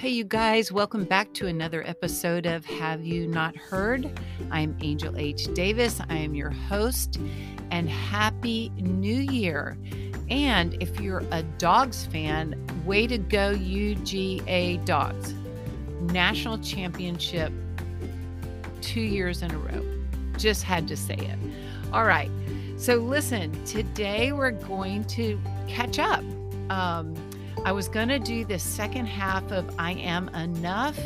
Hey, you guys, welcome back to another episode of Have You Not Heard? I'm Angel H. Davis. I am your host, and Happy New Year. And if you're a dogs fan, way to go, UGA Dogs. National Championship two years in a row. Just had to say it. All right. So, listen, today we're going to catch up. Um, I was going to do the second half of I Am Enough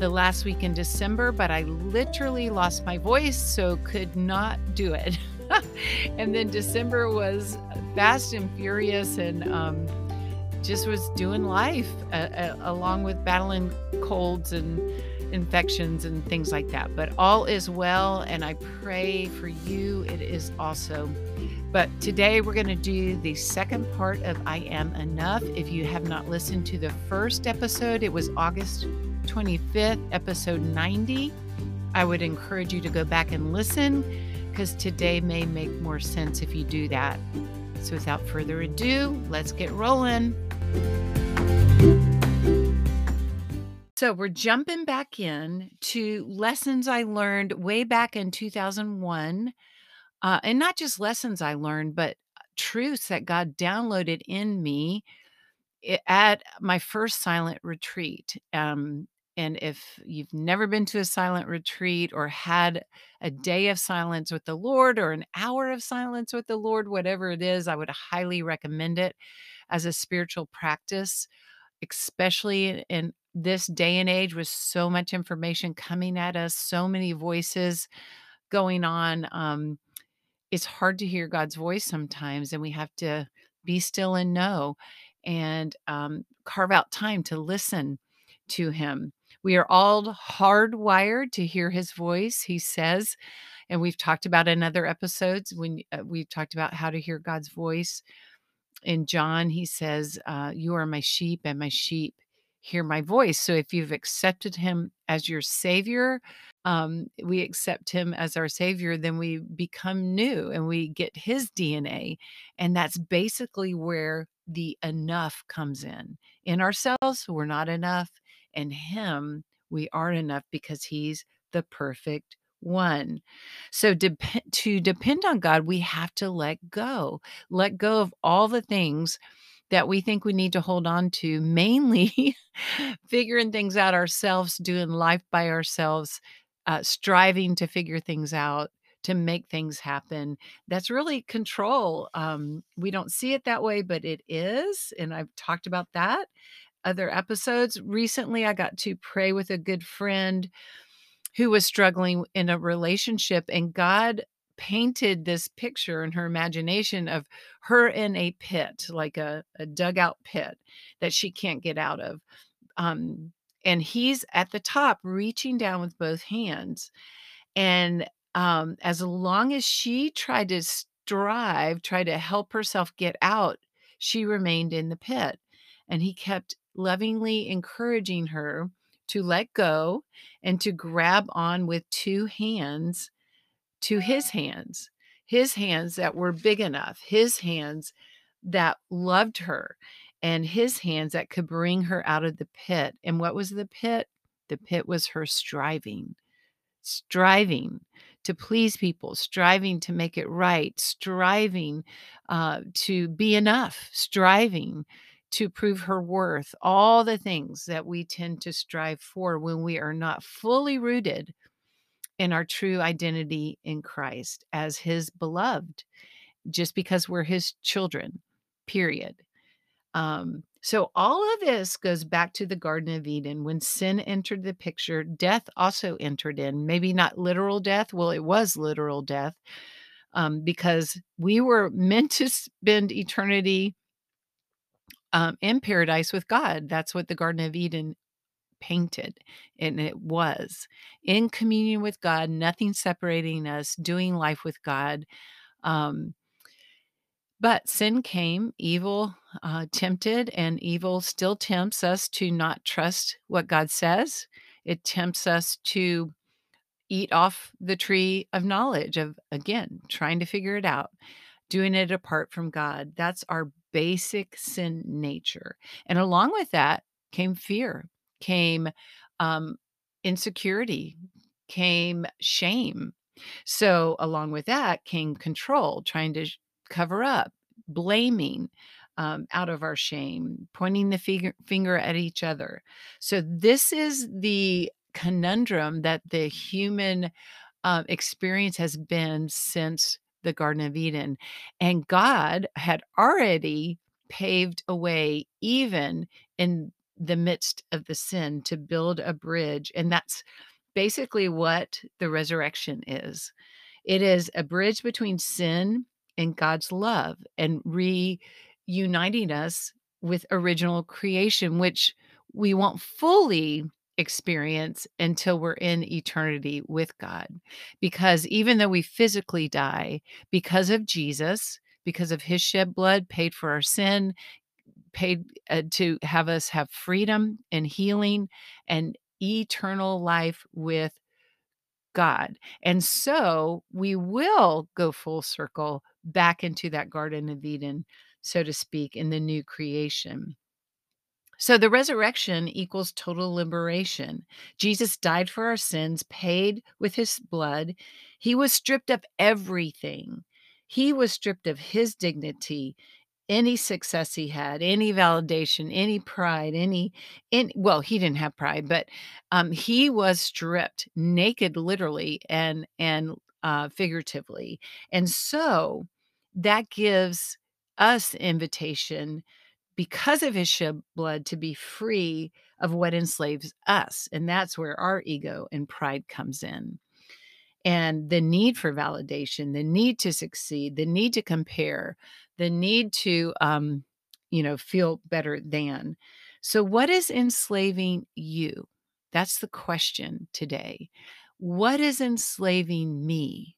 the last week in December, but I literally lost my voice, so could not do it. and then December was fast and furious and um, just was doing life uh, uh, along with battling colds and infections and things like that. But all is well, and I pray for you. It is also. But today we're going to do the second part of I Am Enough. If you have not listened to the first episode, it was August 25th, episode 90. I would encourage you to go back and listen because today may make more sense if you do that. So without further ado, let's get rolling. So we're jumping back in to lessons I learned way back in 2001. Uh, and not just lessons I learned, but uh, truths that God downloaded in me at my first silent retreat. Um, and if you've never been to a silent retreat or had a day of silence with the Lord or an hour of silence with the Lord, whatever it is, I would highly recommend it as a spiritual practice, especially in this day and age with so much information coming at us, so many voices going on. Um, it's hard to hear God's voice sometimes, and we have to be still and know and um, carve out time to listen to Him. We are all hardwired to hear His voice, He says. And we've talked about in other episodes when uh, we've talked about how to hear God's voice. In John, he says, uh, You are my sheep, and my sheep hear my voice. So if you've accepted him as your savior, um, we accept him as our savior, then we become new and we get his DNA. And that's basically where the enough comes in. In ourselves, we're not enough. In him, we are enough because he's the perfect one. So dep- to depend on God, we have to let go. Let go of all the things that we think we need to hold on to, mainly figuring things out ourselves, doing life by ourselves, uh, striving to figure things out, to make things happen. That's really control. Um, we don't see it that way, but it is. And I've talked about that other episodes. Recently, I got to pray with a good friend who was struggling in a relationship, and God painted this picture in her imagination of her in a pit, like a, a dugout pit that she can't get out of. Um, and he's at the top reaching down with both hands. And um, as long as she tried to strive, try to help herself get out, she remained in the pit. And he kept lovingly encouraging her to let go and to grab on with two hands to his hands, his hands that were big enough, his hands that loved her, and his hands that could bring her out of the pit. And what was the pit? The pit was her striving, striving to please people, striving to make it right, striving uh, to be enough, striving to prove her worth, all the things that we tend to strive for when we are not fully rooted in our true identity in Christ as his beloved, just because we're his children, period. Um, so all of this goes back to the Garden of Eden. When sin entered the picture, death also entered in. Maybe not literal death. Well, it was literal death um, because we were meant to spend eternity um, in paradise with God. That's what the Garden of Eden painted and it was. In communion with god nothing separating us doing life with god um, but sin came evil uh, tempted and evil still tempts us to not trust what god says. It tempts us to eat off the tree of knowledge of again trying to figure it out doing it apart from god. That's our basic sin nature. And along with that came fear came um, insecurity, came shame. So, along with that came control, trying to sh- cover up, blaming um, out of our shame, pointing the finger, finger at each other. So, this is the conundrum that the human um, experience has been since the Garden of Eden. And God had already paved a way, even in the midst of the sin, to build a bridge. And that's basically what the resurrection is it is a bridge between sin and God's love and reuniting us with original creation, which we won't fully experience until we're in eternity with God. Because even though we physically die, because of Jesus, because of his shed blood paid for our sin, paid uh, to have us have freedom and healing and eternal life with God. And so we will go full circle back into that Garden of Eden, so to speak, in the new creation. So the resurrection equals total liberation. Jesus died for our sins, paid with his blood. He was stripped of everything. He was stripped of his dignity, any success he had, any validation, any pride, any any well, he didn't have pride, but um he was stripped naked literally and and uh figuratively. And so that gives us invitation because of his shed blood to be free of what enslaves us. And that's where our ego and pride comes in. And the need for validation, the need to succeed, the need to compare, the need to, um, you know, feel better than. So, what is enslaving you? That's the question today. What is enslaving me?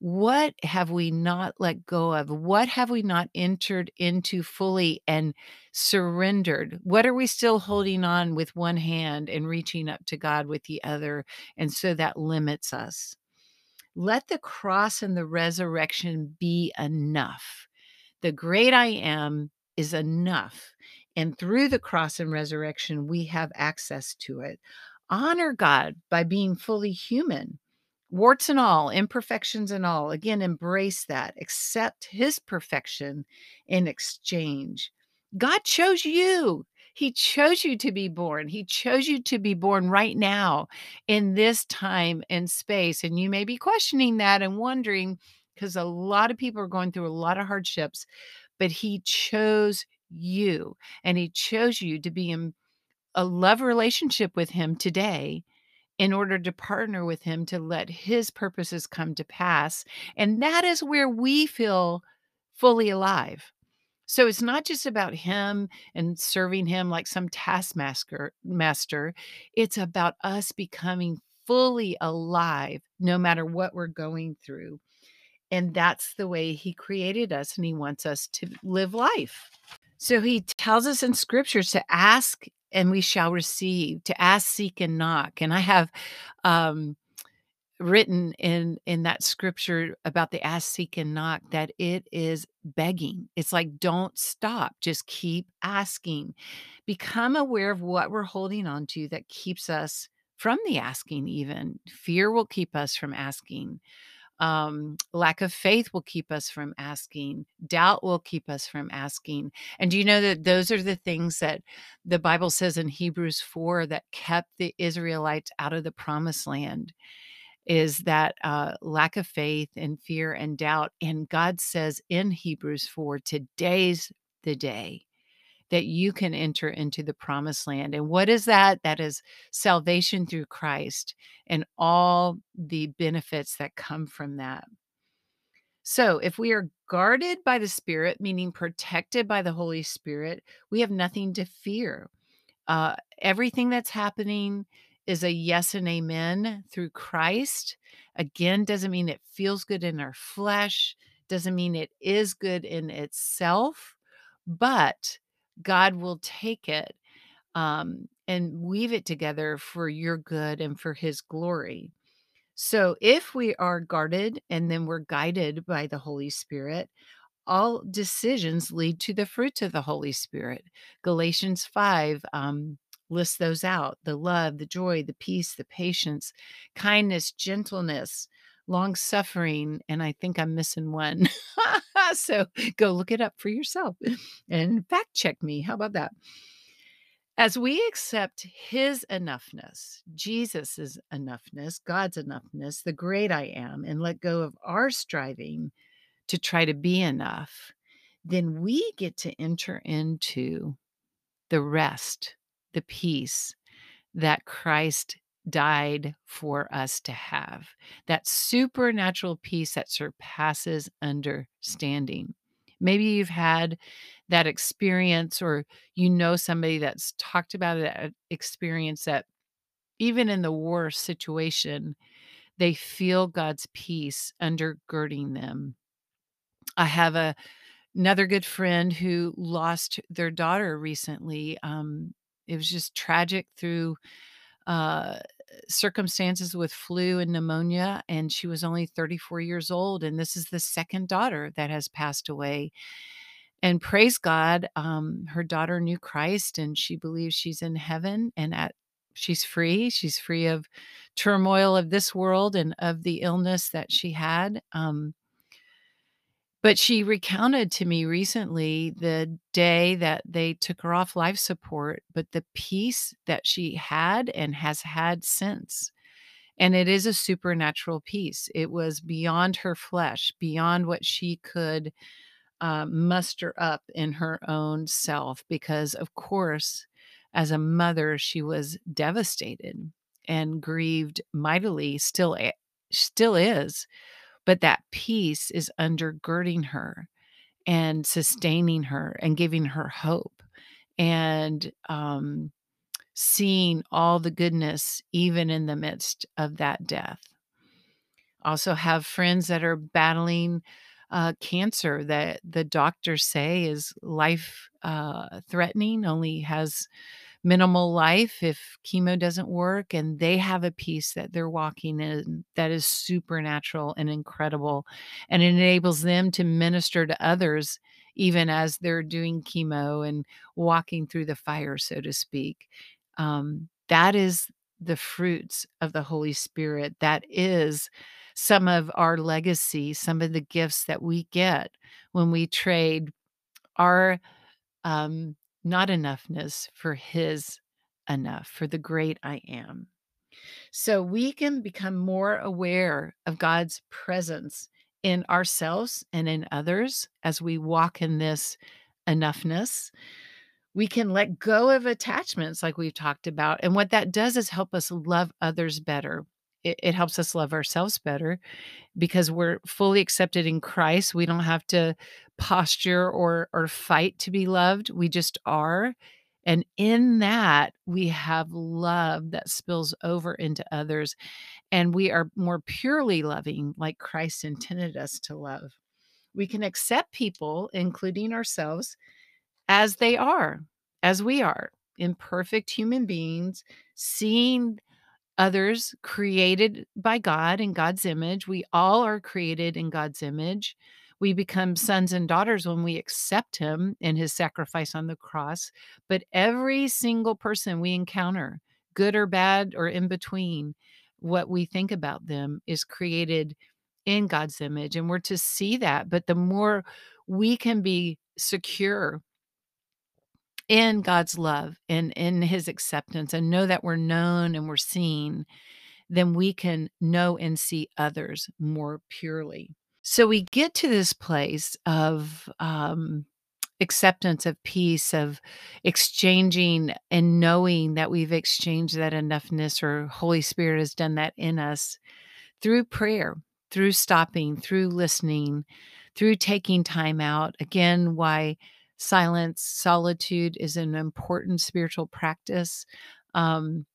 What have we not let go of? What have we not entered into fully and surrendered? What are we still holding on with one hand and reaching up to God with the other? And so that limits us. Let the cross and the resurrection be enough. The great I am is enough. And through the cross and resurrection, we have access to it. Honor God by being fully human warts and all, imperfections and all. Again, embrace that. Accept his perfection in exchange. God chose you. He chose you to be born. He chose you to be born right now in this time and space. And you may be questioning that and wondering because a lot of people are going through a lot of hardships, but he chose you and he chose you to be in a love relationship with him today in order to partner with him to let his purposes come to pass. And that is where we feel fully alive. So it's not just about him and serving him like some taskmaster master. It's about us becoming fully alive no matter what we're going through. And that's the way he created us and he wants us to live life. So he tells us in scriptures to ask and we shall receive, to ask, seek, and knock. And I have um, written in in that scripture about the ask, seek, and knock that it is begging. It's like don't stop, just keep asking. Become aware of what we're holding on to that keeps us from the asking. Even fear will keep us from asking um, lack of faith will keep us from asking. Doubt will keep us from asking. And do you know that those are the things that the Bible says in Hebrews 4 that kept the Israelites out of the promised land? Is that uh, lack of faith and fear and doubt. And God says in Hebrews 4, today's the day that you can enter into the promised land. And what is that? That is salvation through Christ and all the benefits that come from that. So, if we are guarded by the Spirit, meaning protected by the Holy Spirit, we have nothing to fear. Uh, everything that's happening is a yes and amen through Christ. Again, doesn't mean it feels good in our flesh, doesn't mean it is good in itself, but God will take it um, and weave it together for your good and for his glory. So if we are guarded and then we're guided by the Holy Spirit, all decisions lead to the fruits of the Holy Spirit. Galatians 5, um, list those out the love, the joy, the peace, the patience, kindness, gentleness, long suffering. And I think I'm missing one. so go look it up for yourself and fact check me. How about that? As we accept his enoughness, Jesus' enoughness, God's enoughness, the great I am, and let go of our striving to try to be enough, then we get to enter into the rest, the peace that Christ died for us to have. That supernatural peace that surpasses understanding. Maybe you've had that experience, or you know somebody that's talked about that experience that even in the worst situation, they feel God's peace undergirding them. I have a another good friend who lost their daughter recently. Um, it was just tragic through uh, circumstances with flu and pneumonia, and she was only 34 years old. And this is the second daughter that has passed away. And praise God, um, her daughter knew Christ, and she believes she's in heaven and at she's free. She's free of turmoil of this world and of the illness that she had. Um, but she recounted to me recently the day that they took her off life support, but the peace that she had and has had since. And it is a supernatural peace. It was beyond her flesh, beyond what she could uh, muster up in her own self, because, of course, as a mother, she was devastated and grieved mightily, still, still is but that peace is undergirding her and sustaining her and giving her hope and um, seeing all the goodness even in the midst of that death. Also, have friends that are battling uh, cancer that the doctors say is life uh, threatening, only has minimal life if chemo doesn't work and they have a peace that they're walking in that is supernatural and incredible and it enables them to minister to others even as they're doing chemo and walking through the fire so to speak. Um, that is the fruits of the holy spirit. That is some of our legacy some of the gifts that we get when we trade our um, not enoughness for his enough, for the great I am. So we can become more aware of God's presence in ourselves and in others as we walk in this enoughness. We can let go of attachments, like we've talked about. And what that does is help us love others better. It, it helps us love ourselves better because we're fully accepted in Christ. We don't have to posture or or fight to be loved. We just are. And in that, we have love that spills over into others. And we are more purely loving, like Christ intended us to love. We can accept people, including ourselves, as they are, as we are, imperfect human beings, seeing others created by God in God's image. We all are created in God's image. We become sons and daughters when we accept Him and His sacrifice on the cross. But every single person we encounter, good or bad or in between, what we think about them is created in God's image. And we're to see that. But the more we can be secure in God's love and in his acceptance and know that we're known and we're seen, then we can know and see others more purely. So we get to this place of um, acceptance, of peace, of exchanging and knowing that we've exchanged that enoughness or Holy Spirit has done that in us through prayer, through stopping, through listening, through taking time out. Again, why silence, solitude is an important spiritual practice. Um,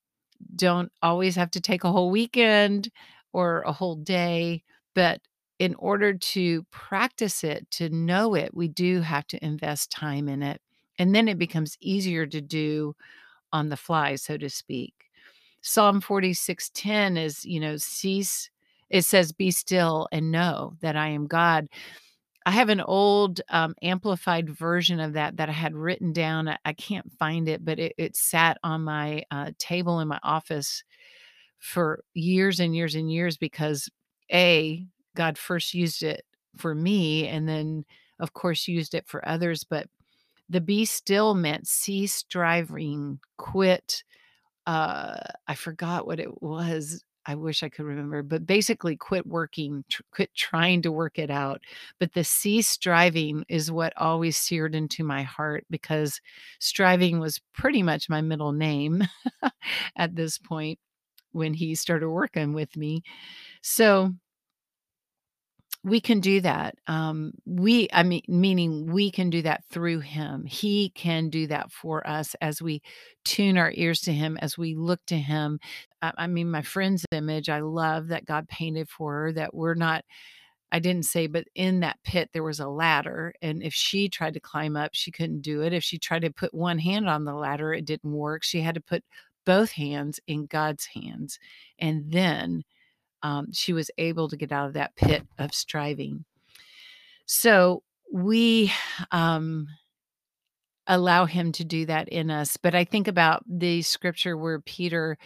don't always have to take a whole weekend or a whole day, but in order to practice it, to know it, we do have to invest time in it. And then it becomes easier to do on the fly, so to speak. Psalm 46:10 is, you know, cease. It says, Be still and know that I am God. I have an old um, amplified version of that that I had written down. I, I can't find it, but it, it sat on my uh, table in my office for years and years and years because A, God first used it for me and then, of course, used it for others. But the be still meant cease striving, quit. Uh, I forgot what it was. I wish I could remember, but basically quit working, tr- quit trying to work it out. But the cease striving is what always seared into my heart because striving was pretty much my middle name at this point when he started working with me. So we can do that. Um, we, I mean, meaning we can do that through him. He can do that for us as we tune our ears to him, as we look to him. I, I mean, my friend's image, I love that God painted for her, that we're not I didn't say, but in that pit, there was a ladder. And if she tried to climb up, she couldn't do it. If she tried to put one hand on the ladder, it didn't work. She had to put both hands in God's hands. And then um, she was able to get out of that pit of striving. So we um, allow him to do that in us. But I think about the scripture where Peter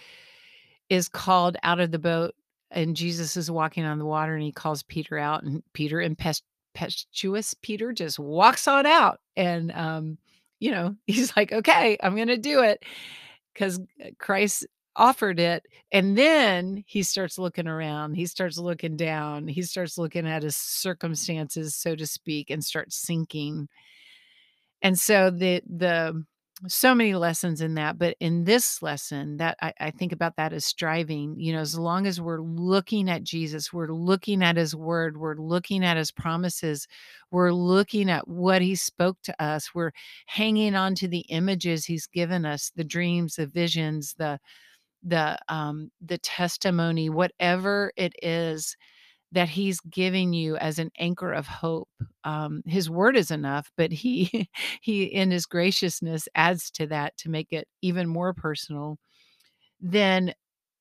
is called out of the boat and Jesus is walking on the water and he calls Peter out and Peter impetuous Peter just walks on out and um you know he's like okay I'm going to do it cuz uh, Christ offered it and then he starts looking around he starts looking down he starts looking at his circumstances so to speak and starts sinking. And so the the so many lessons in that but in this lesson that I, I think about that as striving you know as long as we're looking at jesus we're looking at his word we're looking at his promises we're looking at what he spoke to us we're hanging on to the images he's given us the dreams the visions the the um the testimony whatever it is that he's giving you as an anchor of hope. Um, his word is enough, but he he in his graciousness adds to that to make it even more personal. Then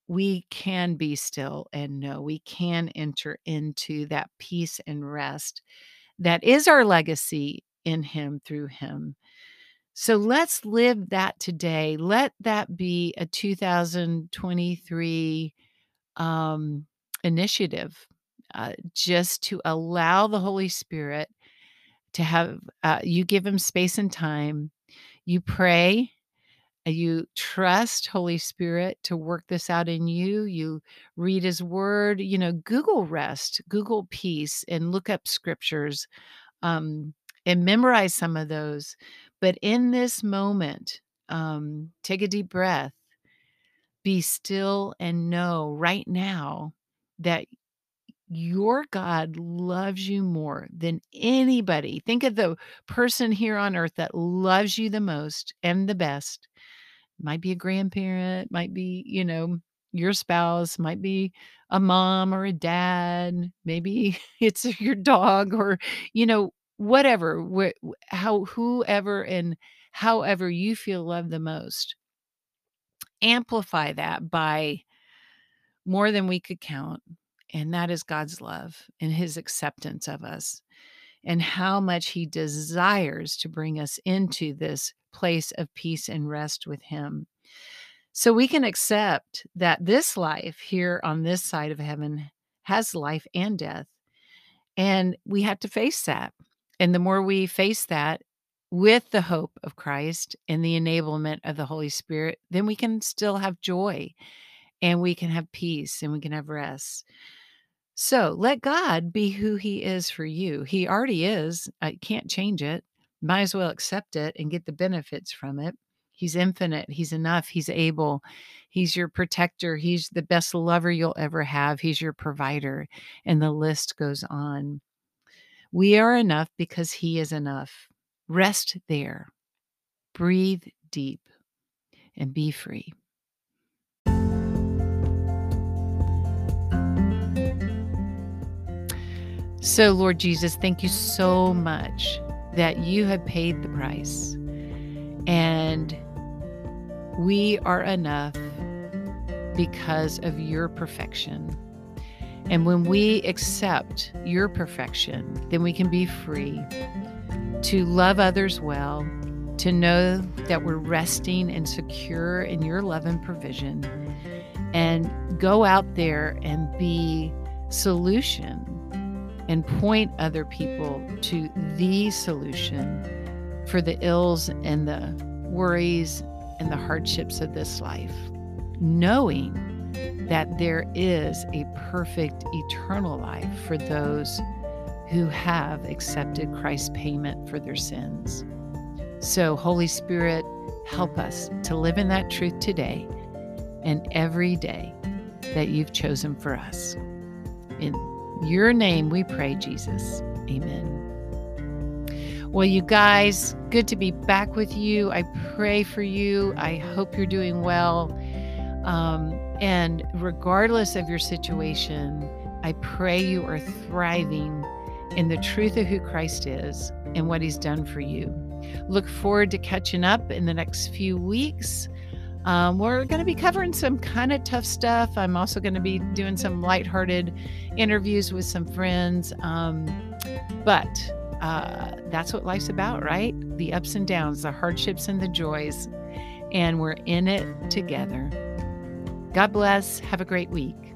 we can be still and know we can enter into that peace and rest that is our legacy in him through him. So let's live that today. Let that be a 2023 um, initiative uh, just to allow the Holy Spirit to have uh, you give him space and time. You pray, uh, you trust Holy Spirit to work this out in you. You read his word, you know, Google rest, Google peace, and look up scriptures um, and memorize some of those. But in this moment, um, take a deep breath, be still, and know right now that your God loves you more than anybody. Think of the person here on earth that loves you the most and the best. Might be a grandparent, might be, you know, your spouse, might be a mom or a dad, maybe it's your dog or, you know, whatever, wh- how, whoever and however you feel loved the most. Amplify that by more than we could count and that is God's love and his acceptance of us, and how much he desires to bring us into this place of peace and rest with him. So we can accept that this life here on this side of heaven has life and death. And we have to face that. And the more we face that with the hope of Christ and the enablement of the Holy Spirit, then we can still have joy and we can have peace and we can have rest. So let God be who He is for you. He already is. I can't change it. Might as well accept it and get the benefits from it. He's infinite. He's enough. He's able. He's your protector. He's the best lover you'll ever have. He's your provider. And the list goes on. We are enough because He is enough. Rest there. Breathe deep and be free. So, Lord Jesus, thank you so much that you have paid the price and we are enough because of your perfection. And when we accept your perfection, then we can be free to love others well, to know that we're resting and secure in your love and provision, and go out there and be solution and point other people to the solution for the ills and the worries and the hardships of this life, knowing that there is a perfect eternal life for those who have accepted Christ's payment for their sins. So, Holy Spirit, help us to live in that truth today and every day that you've chosen for us. In your name we pray, Jesus. Amen. Well, you guys, good to be back with you. I pray for you. I hope you're doing well. Um, and regardless of your situation, I pray you are thriving in the truth of who Christ is and what he's done for you. Look forward to catching up in the next few weeks. Um, we're going to be covering some kind of tough stuff. I'm also going to be doing some lighthearted interviews with some friends. Um, but uh, that's what life's about, right? The ups and downs, the hardships and the joys. And we're in it together. God bless. Have a great week.